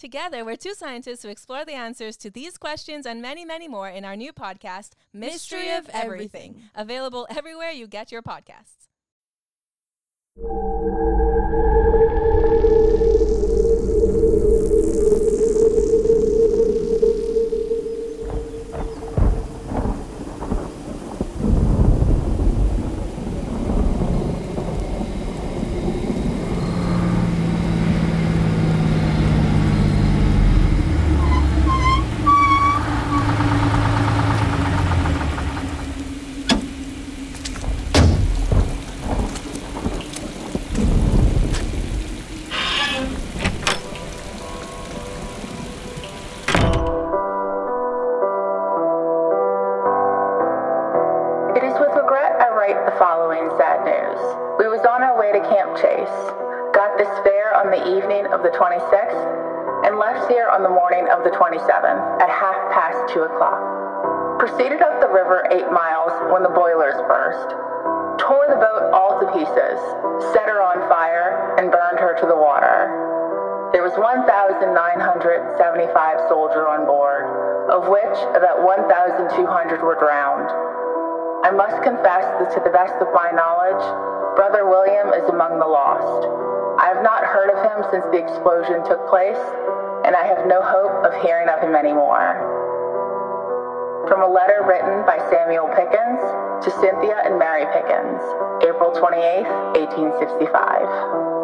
Together, we're two scientists who explore the answers to these questions and many, many more in our new podcast, Mystery, Mystery of Everything, Everything. available everywhere you get your podcasts. Must confess that to the best of my knowledge, Brother William is among the lost. I have not heard of him since the explosion took place, and I have no hope of hearing of him anymore. From a letter written by Samuel Pickens to Cynthia and Mary Pickens, April 28, 1865.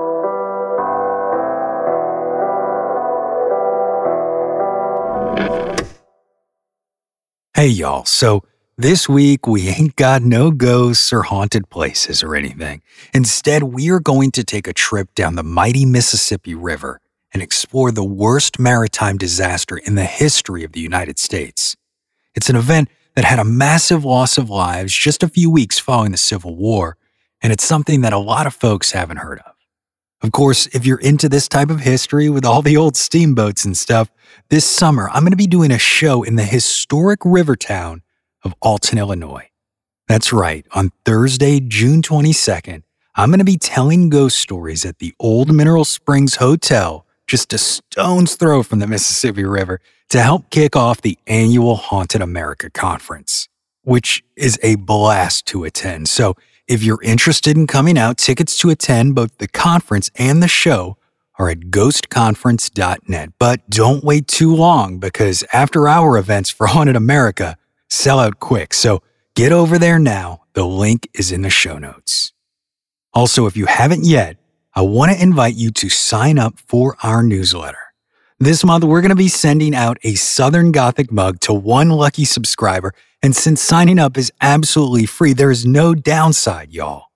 Hey, y'all. So this week, we ain't got no ghosts or haunted places or anything. Instead, we are going to take a trip down the mighty Mississippi River and explore the worst maritime disaster in the history of the United States. It's an event that had a massive loss of lives just a few weeks following the Civil War, and it's something that a lot of folks haven't heard of. Of course, if you're into this type of history with all the old steamboats and stuff, this summer I'm going to be doing a show in the historic river town of Alton, Illinois. That's right, on Thursday, June 22nd, I'm going to be telling ghost stories at the Old Mineral Springs Hotel, just a stone's throw from the Mississippi River, to help kick off the annual Haunted America Conference, which is a blast to attend. So, if you're interested in coming out, tickets to attend both the conference and the show are at ghostconference.net. But don't wait too long because after hour events for Haunted America sell out quick. So get over there now. The link is in the show notes. Also, if you haven't yet, I want to invite you to sign up for our newsletter. This month, we're going to be sending out a Southern Gothic mug to one lucky subscriber. And since signing up is absolutely free, there is no downside, y'all.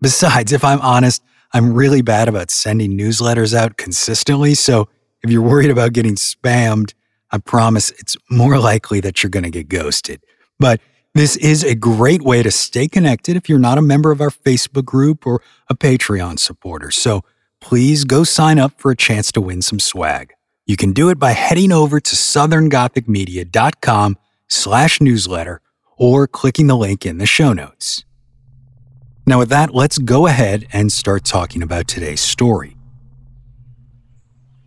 Besides, if I'm honest, I'm really bad about sending newsletters out consistently. So if you're worried about getting spammed, I promise it's more likely that you're going to get ghosted. But this is a great way to stay connected if you're not a member of our Facebook group or a Patreon supporter. So please go sign up for a chance to win some swag. You can do it by heading over to southerngothicmedia.com slash newsletter or clicking the link in the show notes. Now, with that, let's go ahead and start talking about today's story.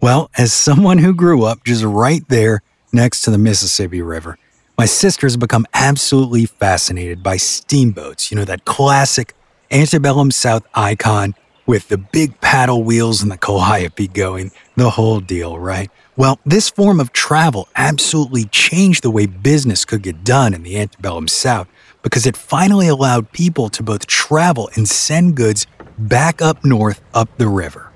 Well, as someone who grew up just right there next to the Mississippi River, my sister has become absolutely fascinated by steamboats, you know, that classic antebellum South icon with the big paddle wheels and the calliope going, the whole deal, right? Well, this form of travel absolutely changed the way business could get done in the antebellum South because it finally allowed people to both travel and send goods back up north up the river.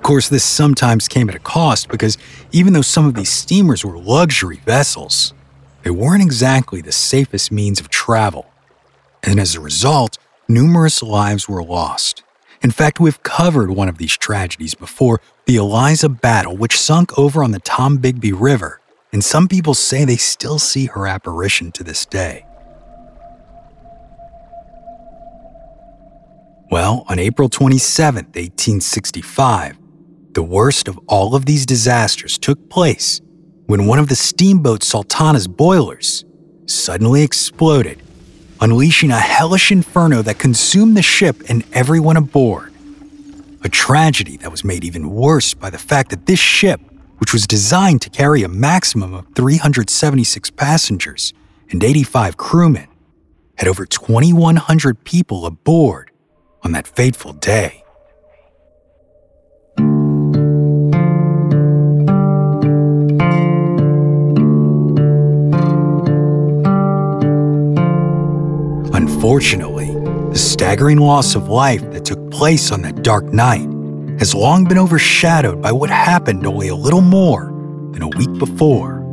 Of course, this sometimes came at a cost because even though some of these steamers were luxury vessels, they weren't exactly the safest means of travel. And as a result, numerous lives were lost. In fact, we've covered one of these tragedies before the Eliza Battle, which sunk over on the Tombigbee River, and some people say they still see her apparition to this day. Well, on April 27, 1865, the worst of all of these disasters took place when one of the steamboat Sultana's boilers suddenly exploded unleashing a hellish inferno that consumed the ship and everyone aboard. A tragedy that was made even worse by the fact that this ship, which was designed to carry a maximum of 376 passengers and 85 crewmen, had over 2,100 people aboard on that fateful day. Unfortunately, the staggering loss of life that took place on that dark night has long been overshadowed by what happened only a little more than a week before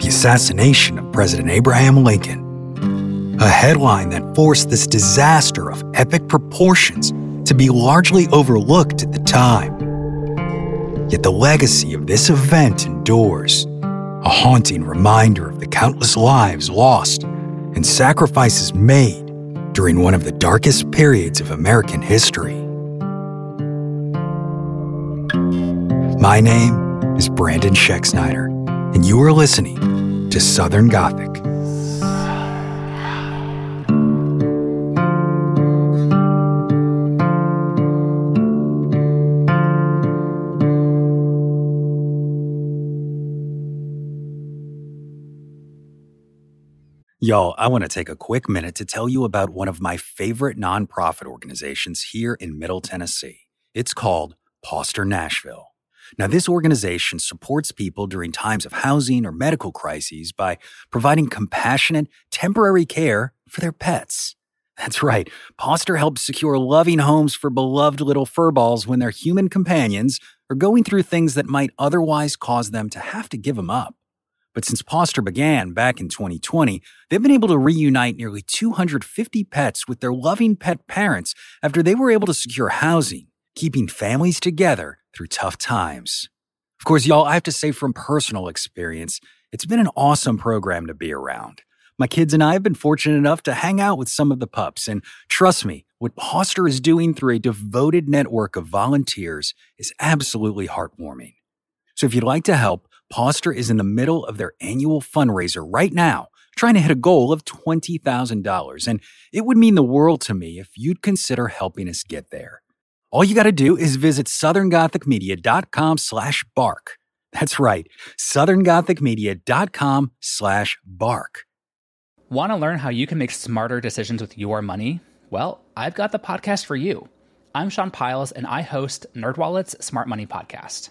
the assassination of President Abraham Lincoln. A headline that forced this disaster of epic proportions to be largely overlooked at the time. Yet the legacy of this event endures, a haunting reminder of the countless lives lost and sacrifices made during one of the darkest periods of American history. My name is Brandon Schexnayder, and you are listening to Southern Gothic. Y'all, I want to take a quick minute to tell you about one of my favorite nonprofit organizations here in Middle Tennessee. It's called Pauster Nashville. Now, this organization supports people during times of housing or medical crises by providing compassionate, temporary care for their pets. That's right, Pauster helps secure loving homes for beloved little furballs when their human companions are going through things that might otherwise cause them to have to give them up. But since Pauster began back in 2020, they've been able to reunite nearly 250 pets with their loving pet parents after they were able to secure housing, keeping families together through tough times. Of course, y'all, I have to say from personal experience, it's been an awesome program to be around. My kids and I have been fortunate enough to hang out with some of the pups, and trust me, what Pauster is doing through a devoted network of volunteers is absolutely heartwarming. So if you'd like to help, Pauster is in the middle of their annual fundraiser right now, trying to hit a goal of $20,000. And it would mean the world to me if you'd consider helping us get there. All you got to do is visit southerngothicmedia.com slash bark. That's right, southerngothicmedia.com slash bark. Want to learn how you can make smarter decisions with your money? Well, I've got the podcast for you. I'm Sean Pyles, and I host NerdWallet's Smart Money Podcast.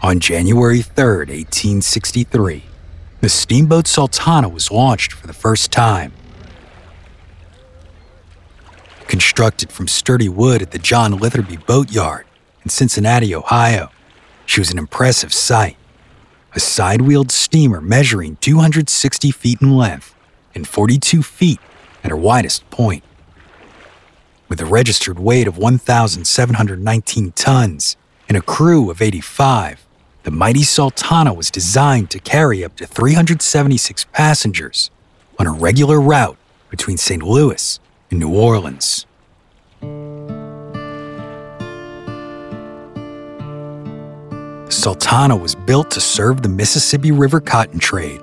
On January 3, 1863, the steamboat Sultana was launched for the first time. Constructed from sturdy wood at the John Litherbury Boatyard in Cincinnati, Ohio, she was an impressive sight. A side wheeled steamer measuring 260 feet in length and 42 feet at her widest point. With a registered weight of 1,719 tons and a crew of 85, the mighty Sultana was designed to carry up to 376 passengers on a regular route between St. Louis and New Orleans. The Sultana was built to serve the Mississippi River cotton trade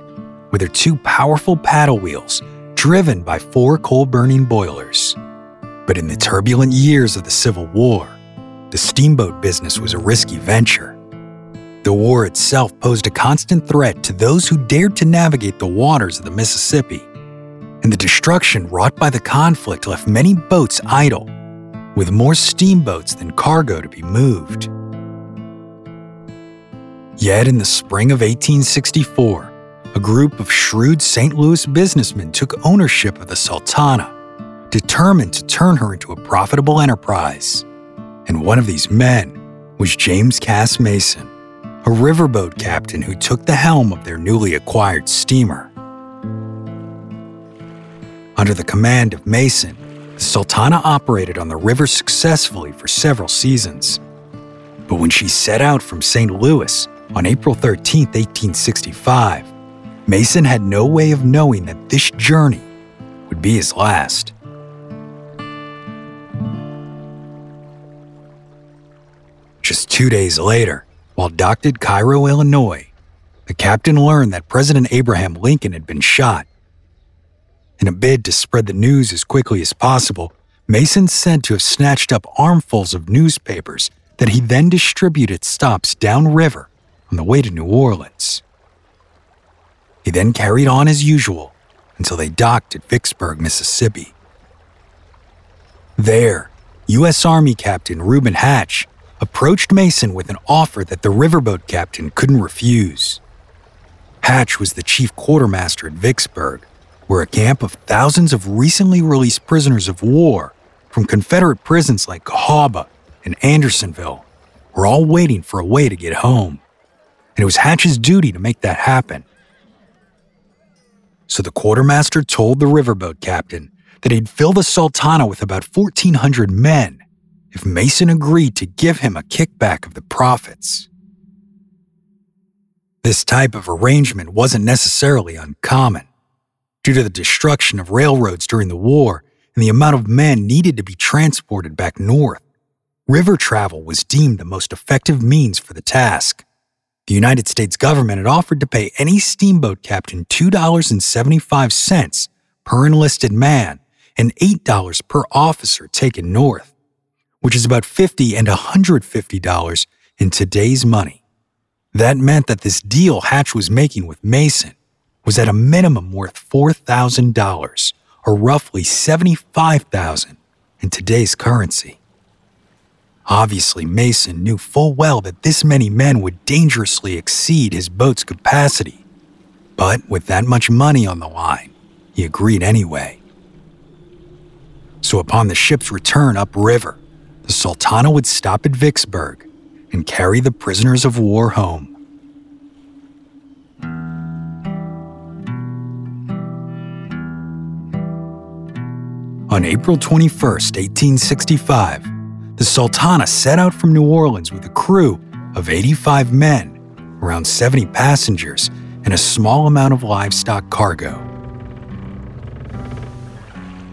with her two powerful paddle wheels driven by four coal burning boilers. But in the turbulent years of the Civil War, the steamboat business was a risky venture. The war itself posed a constant threat to those who dared to navigate the waters of the Mississippi, and the destruction wrought by the conflict left many boats idle, with more steamboats than cargo to be moved. Yet in the spring of 1864, a group of shrewd St. Louis businessmen took ownership of the Sultana, determined to turn her into a profitable enterprise. And one of these men was James Cass Mason a riverboat captain who took the helm of their newly acquired steamer. Under the command of Mason, the Sultana operated on the river successfully for several seasons. But when she set out from St. Louis on April 13, 1865, Mason had no way of knowing that this journey would be his last. Just two days later, while docked at Cairo, Illinois, the captain learned that President Abraham Lincoln had been shot. In a bid to spread the news as quickly as possible, Mason said to have snatched up armfuls of newspapers that he then distributed stops downriver on the way to New Orleans. He then carried on as usual until they docked at Vicksburg, Mississippi. There, U.S. Army Captain Reuben Hatch approached Mason with an offer that the riverboat captain couldn't refuse. Hatch was the chief quartermaster at Vicksburg, where a camp of thousands of recently released prisoners of war from Confederate prisons like Cahaba and Andersonville were all waiting for a way to get home. And it was Hatch's duty to make that happen. So the quartermaster told the riverboat captain that he'd fill the Sultana with about 1,400 men if Mason agreed to give him a kickback of the profits. This type of arrangement wasn't necessarily uncommon. Due to the destruction of railroads during the war and the amount of men needed to be transported back north, river travel was deemed the most effective means for the task. The United States government had offered to pay any steamboat captain $2.75 per enlisted man and $8 per officer taken north which is about 50 and $150 in today's money. That meant that this deal Hatch was making with Mason was at a minimum worth $4,000 or roughly 75,000 in today's currency. Obviously, Mason knew full well that this many men would dangerously exceed his boat's capacity. But with that much money on the line, he agreed anyway. So upon the ship's return upriver, the Sultana would stop at Vicksburg and carry the prisoners of war home. On April 21, 1865, the Sultana set out from New Orleans with a crew of 85 men, around 70 passengers, and a small amount of livestock cargo.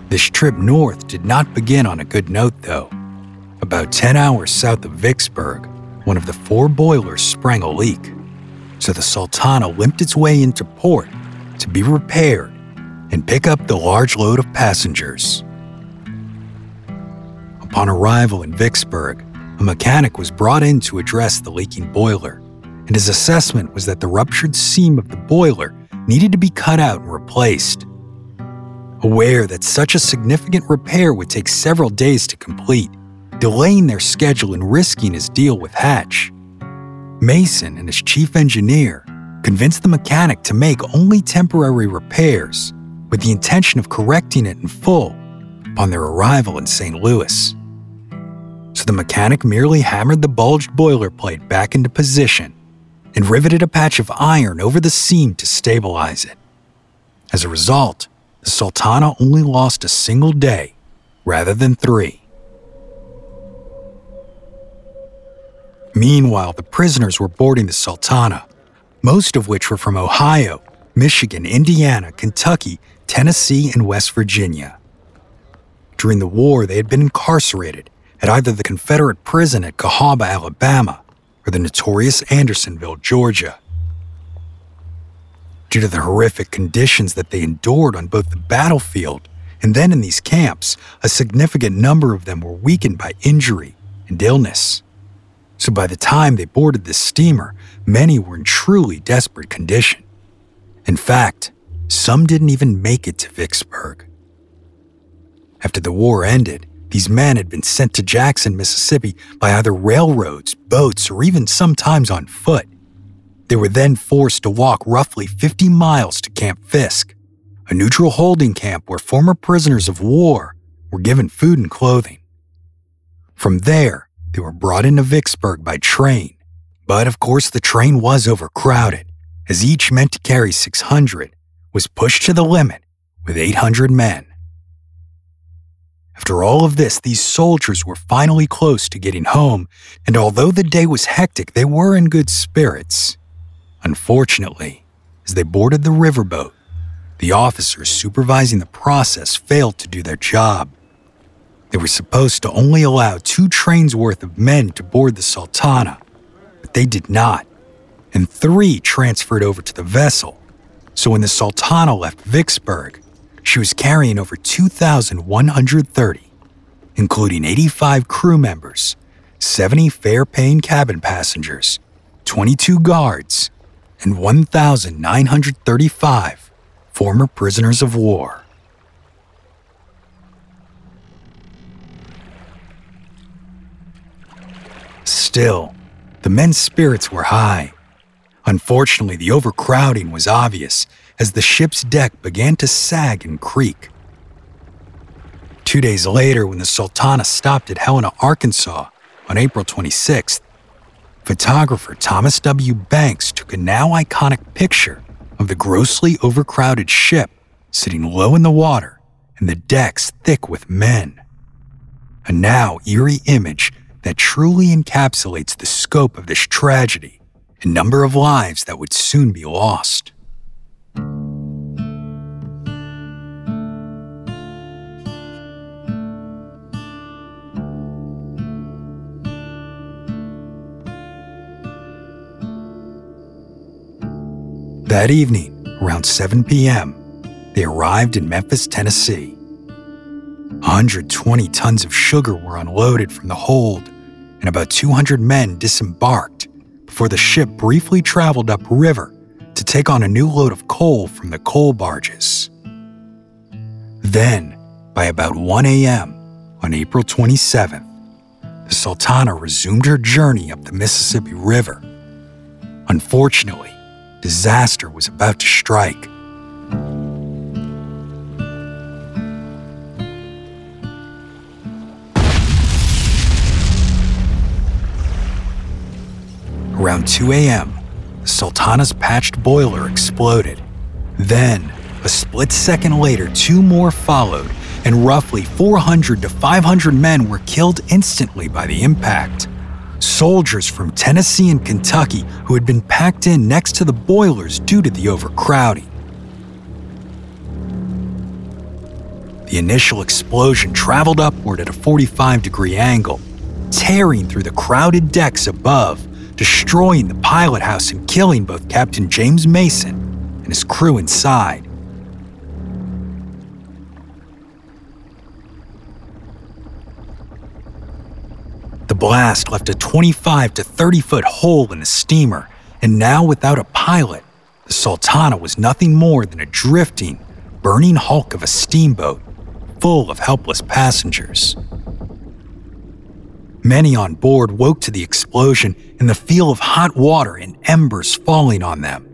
This trip north did not begin on a good note, though. About 10 hours south of Vicksburg, one of the four boilers sprang a leak, so the Sultana limped its way into port to be repaired and pick up the large load of passengers. Upon arrival in Vicksburg, a mechanic was brought in to address the leaking boiler, and his assessment was that the ruptured seam of the boiler needed to be cut out and replaced. Aware that such a significant repair would take several days to complete, delaying their schedule and risking his deal with Hatch. Mason and his chief engineer convinced the mechanic to make only temporary repairs with the intention of correcting it in full upon their arrival in St. Louis. So the mechanic merely hammered the bulged boiler plate back into position and riveted a patch of iron over the seam to stabilize it. As a result, the Sultana only lost a single day rather than three. Meanwhile, the prisoners were boarding the Sultana, most of which were from Ohio, Michigan, Indiana, Kentucky, Tennessee, and West Virginia. During the war, they had been incarcerated at either the Confederate prison at Cahaba, Alabama, or the notorious Andersonville, Georgia. Due to the horrific conditions that they endured on both the battlefield and then in these camps, a significant number of them were weakened by injury and illness. So by the time they boarded the steamer, many were in truly desperate condition. In fact, some didn't even make it to Vicksburg. After the war ended, these men had been sent to Jackson, Mississippi by either railroads, boats, or even sometimes on foot. They were then forced to walk roughly 50 miles to Camp Fisk, a neutral holding camp where former prisoners of war were given food and clothing. From there, they were brought into Vicksburg by train, but of course the train was overcrowded, as each meant to carry 600 was pushed to the limit with 800 men. After all of this, these soldiers were finally close to getting home, and although the day was hectic, they were in good spirits. Unfortunately, as they boarded the riverboat, the officers supervising the process failed to do their job. They were supposed to only allow two trains worth of men to board the Sultana, but they did not, and three transferred over to the vessel. So when the Sultana left Vicksburg, she was carrying over 2,130, including 85 crew members, 70 fare paying cabin passengers, 22 guards, and 1,935 former prisoners of war. Still, the men's spirits were high. Unfortunately, the overcrowding was obvious as the ship's deck began to sag and creak. Two days later, when the Sultana stopped at Helena, Arkansas on April 26th, photographer Thomas W. Banks took a now iconic picture of the grossly overcrowded ship sitting low in the water and the decks thick with men. A now eerie image that truly encapsulates the scope of this tragedy and number of lives that would soon be lost. That evening, around 7 p.m., they arrived in Memphis, Tennessee. 120 tons of sugar were unloaded from the hold, and about 200 men disembarked before the ship briefly traveled upriver to take on a new load of coal from the coal barges. Then, by about 1 a.m. on April 27th, the Sultana resumed her journey up the Mississippi River. Unfortunately, disaster was about to strike. Around 2 a.m., Sultana's patched boiler exploded. Then, a split second later, two more followed, and roughly 400 to 500 men were killed instantly by the impact. Soldiers from Tennessee and Kentucky who had been packed in next to the boilers due to the overcrowding. The initial explosion traveled upward at a 45 degree angle, tearing through the crowded decks above destroying the pilot house and killing both Captain James Mason and his crew inside. The blast left a 25 to 30 foot hole in the steamer, and now without a pilot, the Sultana was nothing more than a drifting, burning hulk of a steamboat full of helpless passengers. Many on board woke to the explosion and the feel of hot water and embers falling on them,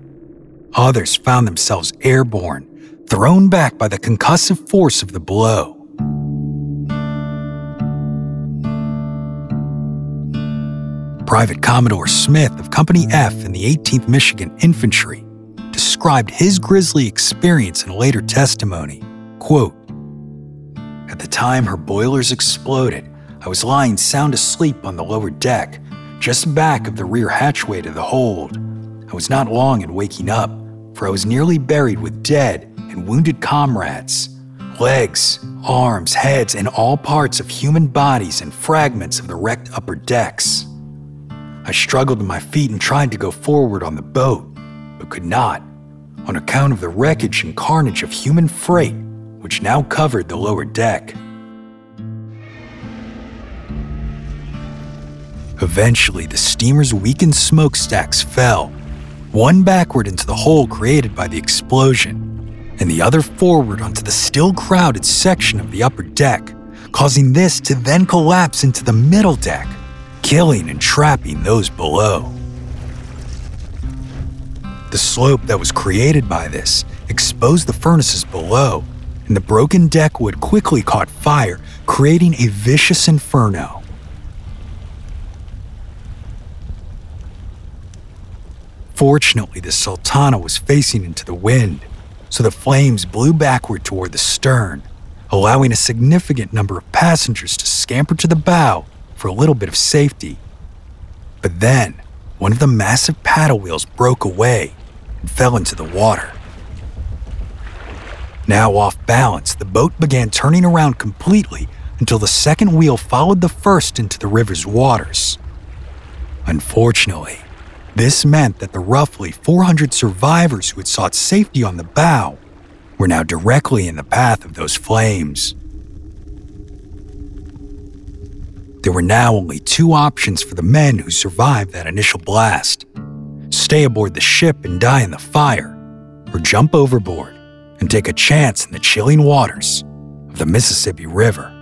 Others found themselves airborne, thrown back by the concussive force of the blow. Private Commodore Smith of Company F in the 18th Michigan Infantry described his grisly experience in a later testimony. Quote, At the time her boilers exploded, I was lying sound asleep on the lower deck, just back of the rear hatchway to the hold. I was not long in waking up, for I was nearly buried with dead and wounded comrades. Legs, arms, heads, and all parts of human bodies and fragments of the wrecked upper decks. I struggled to my feet and tried to go forward on the boat, but could not, on account of the wreckage and carnage of human freight which now covered the lower deck. Eventually, the steamer's weakened smokestacks fell, one backward into the hole created by the explosion, and the other forward onto the still crowded section of the upper deck, causing this to then collapse into the middle deck, killing and trapping those below. The slope that was created by this exposed the furnaces below, and the broken deck wood quickly caught fire, creating a vicious inferno. Fortunately, the Sultana was facing into the wind, so the flames blew backward toward the stern, allowing a significant number of passengers to scamper to the bow for a little bit of safety. But then, one of the massive paddle wheels broke away and fell into the water. Now off balance, the boat began turning around completely until the second wheel followed the first into the river's waters. Unfortunately, this meant that the roughly 400 survivors who had sought safety on the bow were now directly in the path of those flames. There were now only two options for the men who survived that initial blast stay aboard the ship and die in the fire, or jump overboard and take a chance in the chilling waters of the Mississippi River.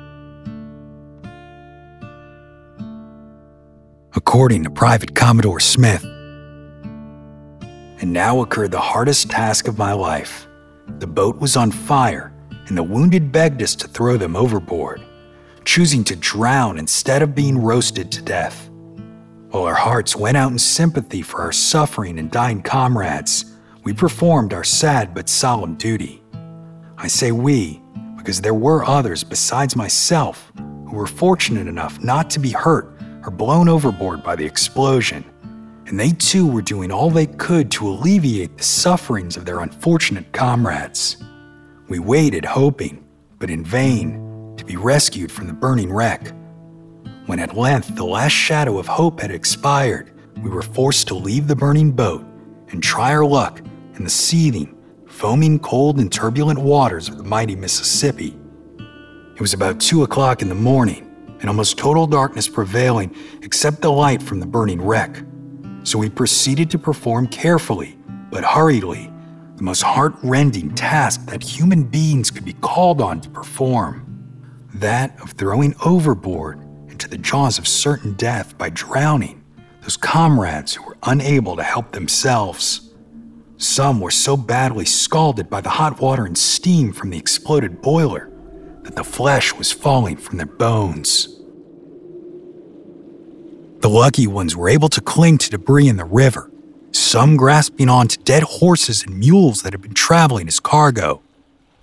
According to Private Commodore Smith, and now occurred the hardest task of my life. The boat was on fire, and the wounded begged us to throw them overboard, choosing to drown instead of being roasted to death. While our hearts went out in sympathy for our suffering and dying comrades, we performed our sad but solemn duty. I say we because there were others besides myself who were fortunate enough not to be hurt or blown overboard by the explosion and they too were doing all they could to alleviate the sufferings of their unfortunate comrades. We waited, hoping, but in vain, to be rescued from the burning wreck. When at length the last shadow of hope had expired, we were forced to leave the burning boat and try our luck in the seething, foaming cold and turbulent waters of the mighty Mississippi. It was about two o'clock in the morning, and almost total darkness prevailing except the light from the burning wreck so we proceeded to perform carefully, but hurriedly, the most heart-rending task that human beings could be called on to perform that of throwing overboard into the jaws of certain death by drowning those comrades who were unable to help themselves. Some were so badly scalded by the hot water and steam from the exploded boiler that the flesh was falling from their bones. The lucky ones were able to cling to debris in the river, some grasping onto dead horses and mules that had been traveling as cargo,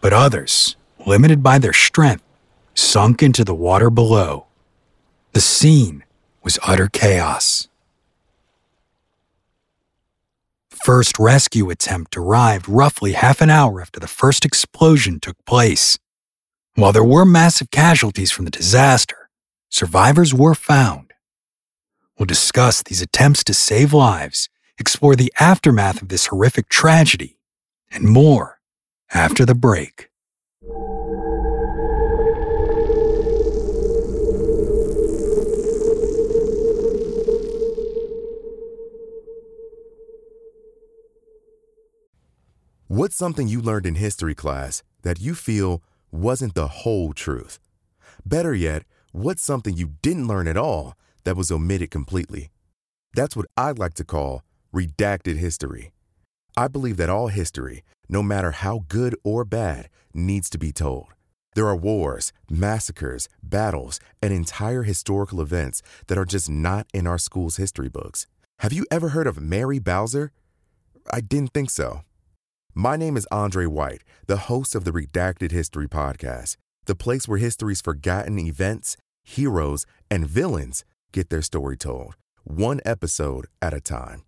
but others, limited by their strength, sunk into the water below. The scene was utter chaos. First rescue attempt arrived roughly half an hour after the first explosion took place. While there were massive casualties from the disaster, survivors were found We'll discuss these attempts to save lives, explore the aftermath of this horrific tragedy, and more after the break. What's something you learned in history class that you feel wasn't the whole truth? Better yet, what's something you didn't learn at all that was omitted completely. That's what I'd like to call redacted history. I believe that all history, no matter how good or bad, needs to be told. There are wars, massacres, battles, and entire historical events that are just not in our school's history books. Have you ever heard of Mary Bowser? I didn't think so. My name is Andre White, the host of the Redacted History Podcast, the place where history's forgotten events, heroes, and villains get their story told, one episode at a time.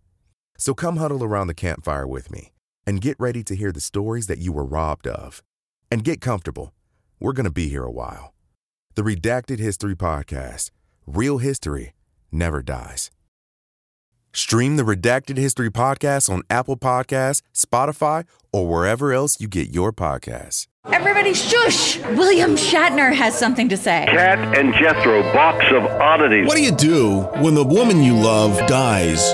So come huddle around the campfire with me and get ready to hear the stories that you were robbed of. And get comfortable. We're going to be here a while. The Redacted History Podcast Real History Never Dies. Stream the Redacted History Podcast on Apple Podcasts, Spotify, or wherever else you get your podcasts. Everybody shush! William Shatner has something to say. Kat and Jethro, box of oddities. What do you do when the woman you love dies?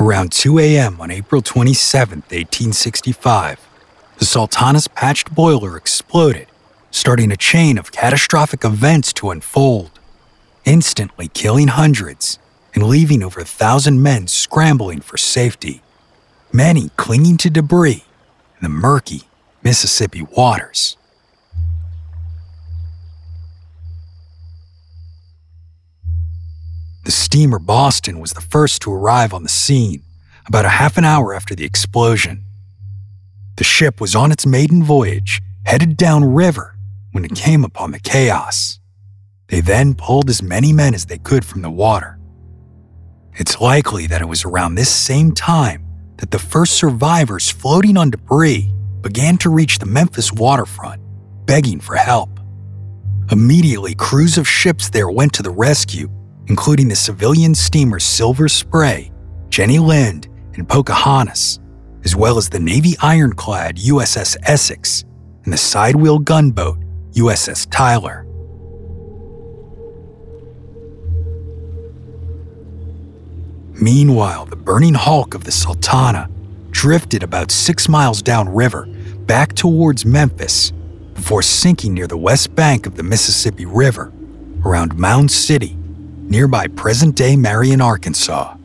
Around 2 a.m. on April 27, 1865, the Sultana's patched boiler exploded, starting a chain of catastrophic events to unfold, instantly killing hundreds and leaving over a thousand men scrambling for safety, many clinging to debris in the murky Mississippi waters. The steamer Boston was the first to arrive on the scene, about a half an hour after the explosion. The ship was on its maiden voyage, headed downriver, when it came upon the chaos. They then pulled as many men as they could from the water. It's likely that it was around this same time that the first survivors floating on debris began to reach the Memphis waterfront, begging for help. Immediately, crews of ships there went to the rescue including the civilian steamers Silver Spray, Jenny Lind, and Pocahontas, as well as the Navy ironclad USS Essex and the sidewheel gunboat USS Tyler. Meanwhile, the burning hulk of the Sultana drifted about six miles downriver back towards Memphis before sinking near the west bank of the Mississippi River around Mound City nearby present day Marion, Arkansas.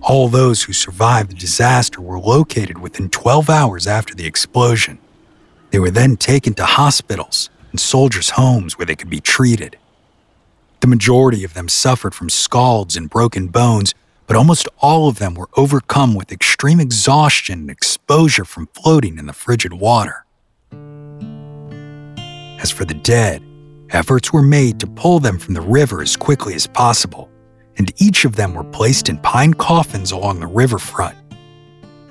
All those who survived the disaster were located within 12 hours after the explosion. They were then taken to hospitals and soldiers' homes where they could be treated. The majority of them suffered from scalds and broken bones, but almost all of them were overcome with extreme exhaustion and exposure from floating in the frigid water. As for the dead, Efforts were made to pull them from the river as quickly as possible, and each of them were placed in pine coffins along the riverfront.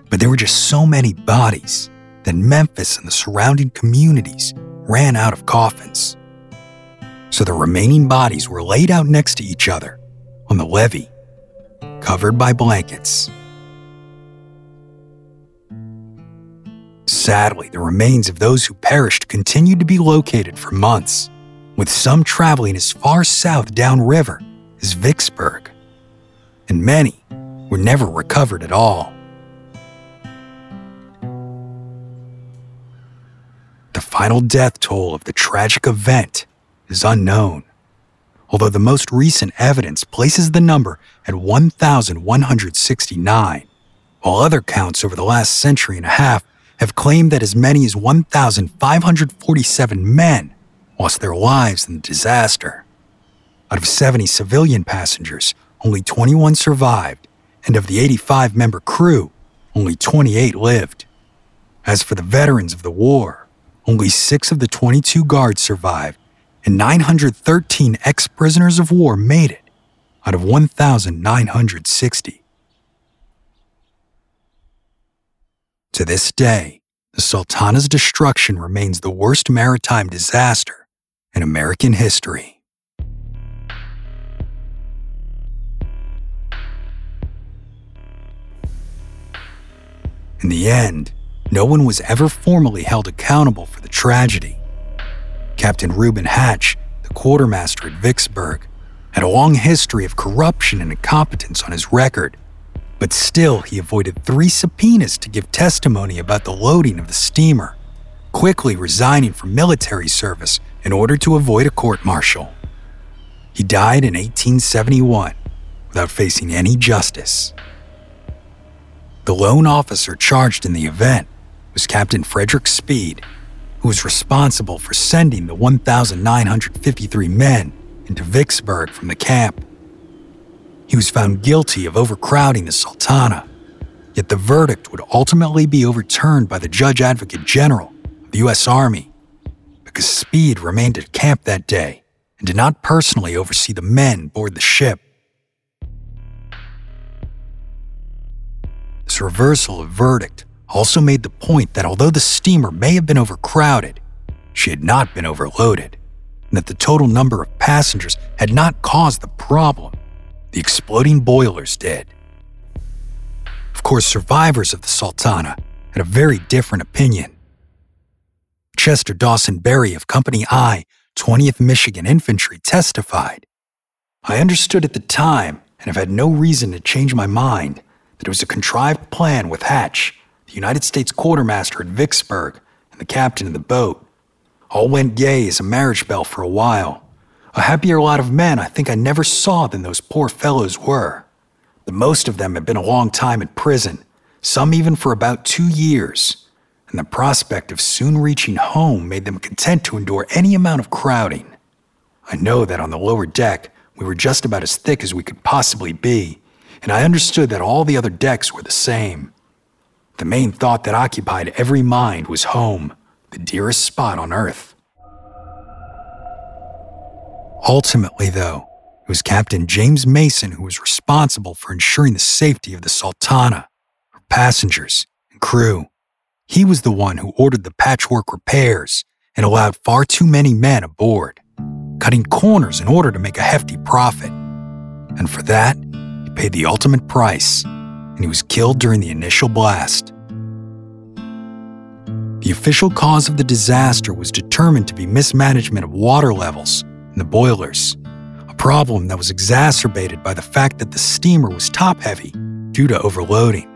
But there were just so many bodies that Memphis and the surrounding communities ran out of coffins. So the remaining bodies were laid out next to each other on the levee, covered by blankets. Sadly, the remains of those who perished continued to be located for months with some traveling as far south downriver as Vicksburg, and many were never recovered at all. The final death toll of the tragic event is unknown, although the most recent evidence places the number at 1,169, while other counts over the last century and a half have claimed that as many as 1,547 men lost their lives in the disaster. Out of 70 civilian passengers, only 21 survived, and of the 85 member crew, only 28 lived. As for the veterans of the war, only six of the 22 guards survived, and 913 ex prisoners of war made it out of 1,960. To this day, the Sultana's destruction remains the worst maritime disaster in American history. In the end, no one was ever formally held accountable for the tragedy. Captain Reuben Hatch, the quartermaster at Vicksburg, had a long history of corruption and incompetence on his record, but still he avoided three subpoenas to give testimony about the loading of the steamer, quickly resigning from military service in order to avoid a court martial. He died in 1871 without facing any justice. The lone officer charged in the event was Captain Frederick Speed, who was responsible for sending the 1,953 men into Vicksburg from the camp. He was found guilty of overcrowding the Sultana, yet the verdict would ultimately be overturned by the Judge Advocate General the U.S. Army because Speed remained at camp that day and did not personally oversee the men board the ship. This reversal of verdict also made the point that although the steamer may have been overcrowded, she had not been overloaded, and that the total number of passengers had not caused the problem. The exploding boilers did. Of course, survivors of the Sultana had a very different opinion. Chester Dawson Berry of Company I, 20th Michigan Infantry, testified I understood at the time, and have had no reason to change my mind, that it was a contrived plan with Hatch, the United States quartermaster at Vicksburg, and the captain of the boat. All went gay as a marriage bell for a while. A happier lot of men I think I never saw than those poor fellows were. The most of them had been a long time in prison, some even for about two years, and the prospect of soon reaching home made them content to endure any amount of crowding. I know that on the lower deck, we were just about as thick as we could possibly be, and I understood that all the other decks were the same. The main thought that occupied every mind was home, the dearest spot on earth. Ultimately, though, it was Captain James Mason who was responsible for ensuring the safety of the Sultana, her passengers, and crew. He was the one who ordered the patchwork repairs and allowed far too many men aboard, cutting corners in order to make a hefty profit. And for that, he paid the ultimate price, and he was killed during the initial blast. The official cause of the disaster was determined to be mismanagement of water levels in the boilers, a problem that was exacerbated by the fact that the steamer was top heavy due to overloading.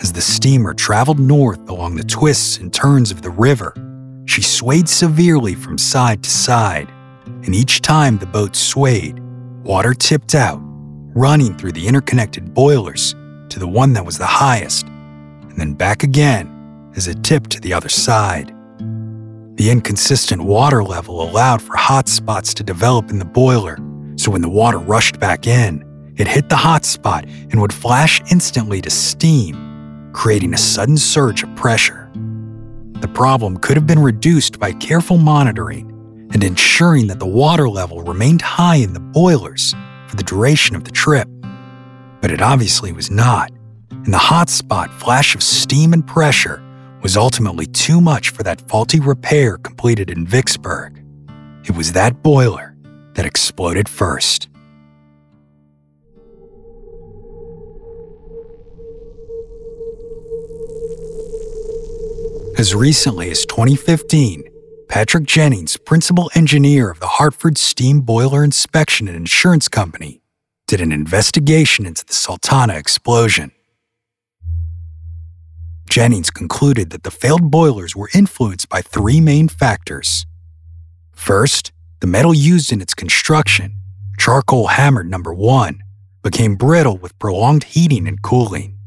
As the steamer traveled north along the twists and turns of the river, she swayed severely from side to side, and each time the boat swayed, water tipped out, running through the interconnected boilers to the one that was the highest, and then back again as it tipped to the other side. The inconsistent water level allowed for hot spots to develop in the boiler, so when the water rushed back in, it hit the hot spot and would flash instantly to steam, creating a sudden surge of pressure. The problem could have been reduced by careful monitoring and ensuring that the water level remained high in the boilers for the duration of the trip. But it obviously was not, and the hot spot flash of steam and pressure was ultimately too much for that faulty repair completed in Vicksburg. It was that boiler that exploded first. As recently as 2015, Patrick Jennings, principal engineer of the Hartford Steam Boiler Inspection and Insurance Company, did an investigation into the Sultana explosion. Jennings concluded that the failed boilers were influenced by three main factors. First, the metal used in its construction, charcoal hammered number one, became brittle with prolonged heating and cooling.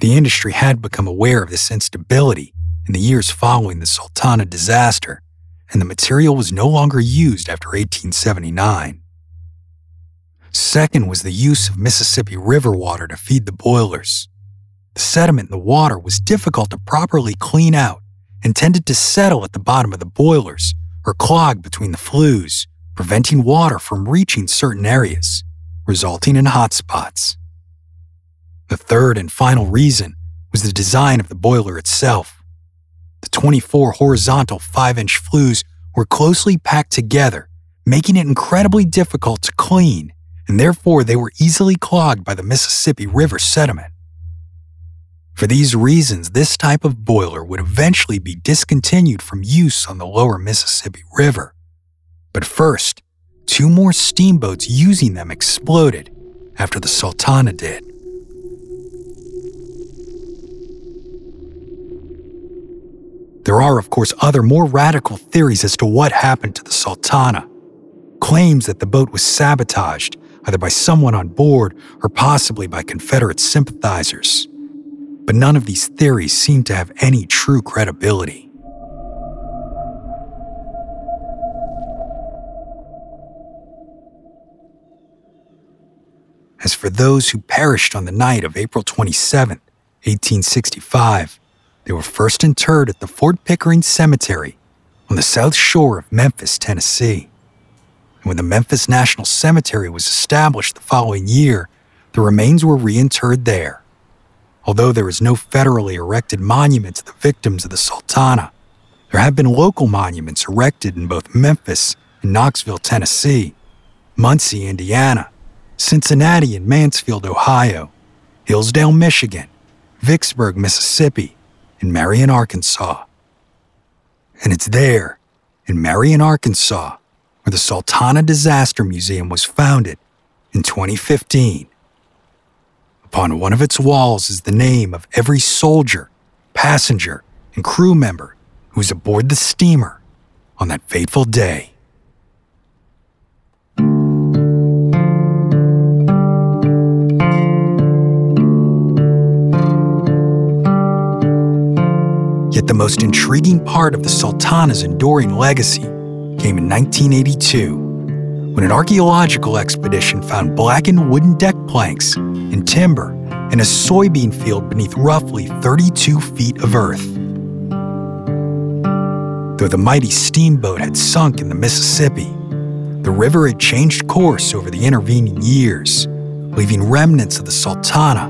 The industry had become aware of this instability in the years following the Sultana disaster and the material was no longer used after 1879. Second was the use of Mississippi River water to feed the boilers. The sediment in the water was difficult to properly clean out and tended to settle at the bottom of the boilers or clog between the flues, preventing water from reaching certain areas, resulting in hot spots. The third and final reason was the design of the boiler itself. The 24 horizontal 5 inch flues were closely packed together, making it incredibly difficult to clean, and therefore they were easily clogged by the Mississippi River sediment. For these reasons, this type of boiler would eventually be discontinued from use on the lower Mississippi River. But first, two more steamboats using them exploded after the Sultana did. There are, of course, other more radical theories as to what happened to the Sultana. Claims that the boat was sabotaged, either by someone on board or possibly by Confederate sympathizers. But none of these theories seem to have any true credibility. As for those who perished on the night of April 27, 1865, they were first interred at the Fort Pickering Cemetery on the south shore of Memphis, Tennessee. And when the Memphis National Cemetery was established the following year, the remains were reinterred there. Although there is no federally erected monument to the victims of the Sultana, there have been local monuments erected in both Memphis and Knoxville, Tennessee, Muncie, Indiana, Cincinnati and Mansfield, Ohio, Hillsdale, Michigan, Vicksburg, Mississippi, in Marion, Arkansas. And it's there, in Marion, Arkansas, where the Sultana Disaster Museum was founded in 2015. Upon one of its walls is the name of every soldier, passenger, and crew member who was aboard the steamer on that fateful day. The most intriguing part of the Sultana's enduring legacy came in 1982 when an archaeological expedition found blackened wooden deck planks and timber in a soybean field beneath roughly 32 feet of earth. Though the mighty steamboat had sunk in the Mississippi, the river had changed course over the intervening years, leaving remnants of the Sultana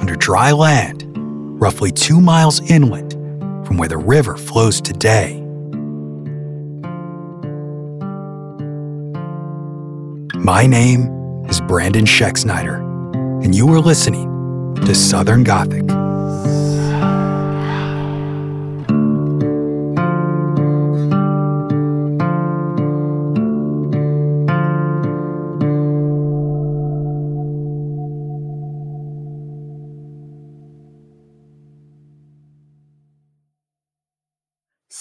under dry land, roughly two miles inland from where the river flows today. My name is Brandon Schexnayder, and you are listening to Southern Gothic.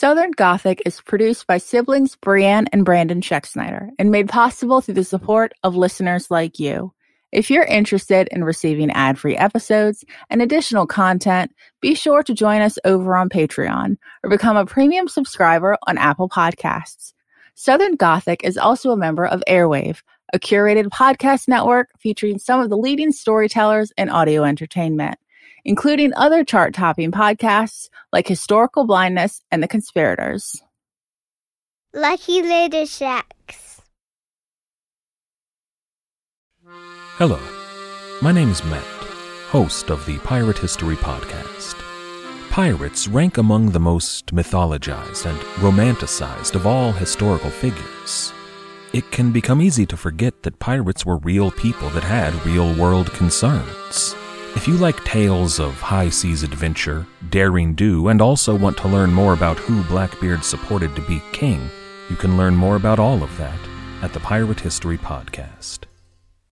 Southern Gothic is produced by siblings Brianne and Brandon Schexnayder and made possible through the support of listeners like you. If you're interested in receiving ad free episodes and additional content, be sure to join us over on Patreon or become a premium subscriber on Apple Podcasts. Southern Gothic is also a member of Airwave, a curated podcast network featuring some of the leading storytellers in audio entertainment including other chart topping podcasts like Historical Blindness and The Conspirators. Lucky Little Shacks. Hello, my name is Matt, host of the Pirate History Podcast. Pirates rank among the most mythologized and romanticized of all historical figures. It can become easy to forget that pirates were real people that had real world concerns. If you like tales of high seas adventure, daring do, and also want to learn more about who Blackbeard supported to be king, you can learn more about all of that at the Pirate History Podcast.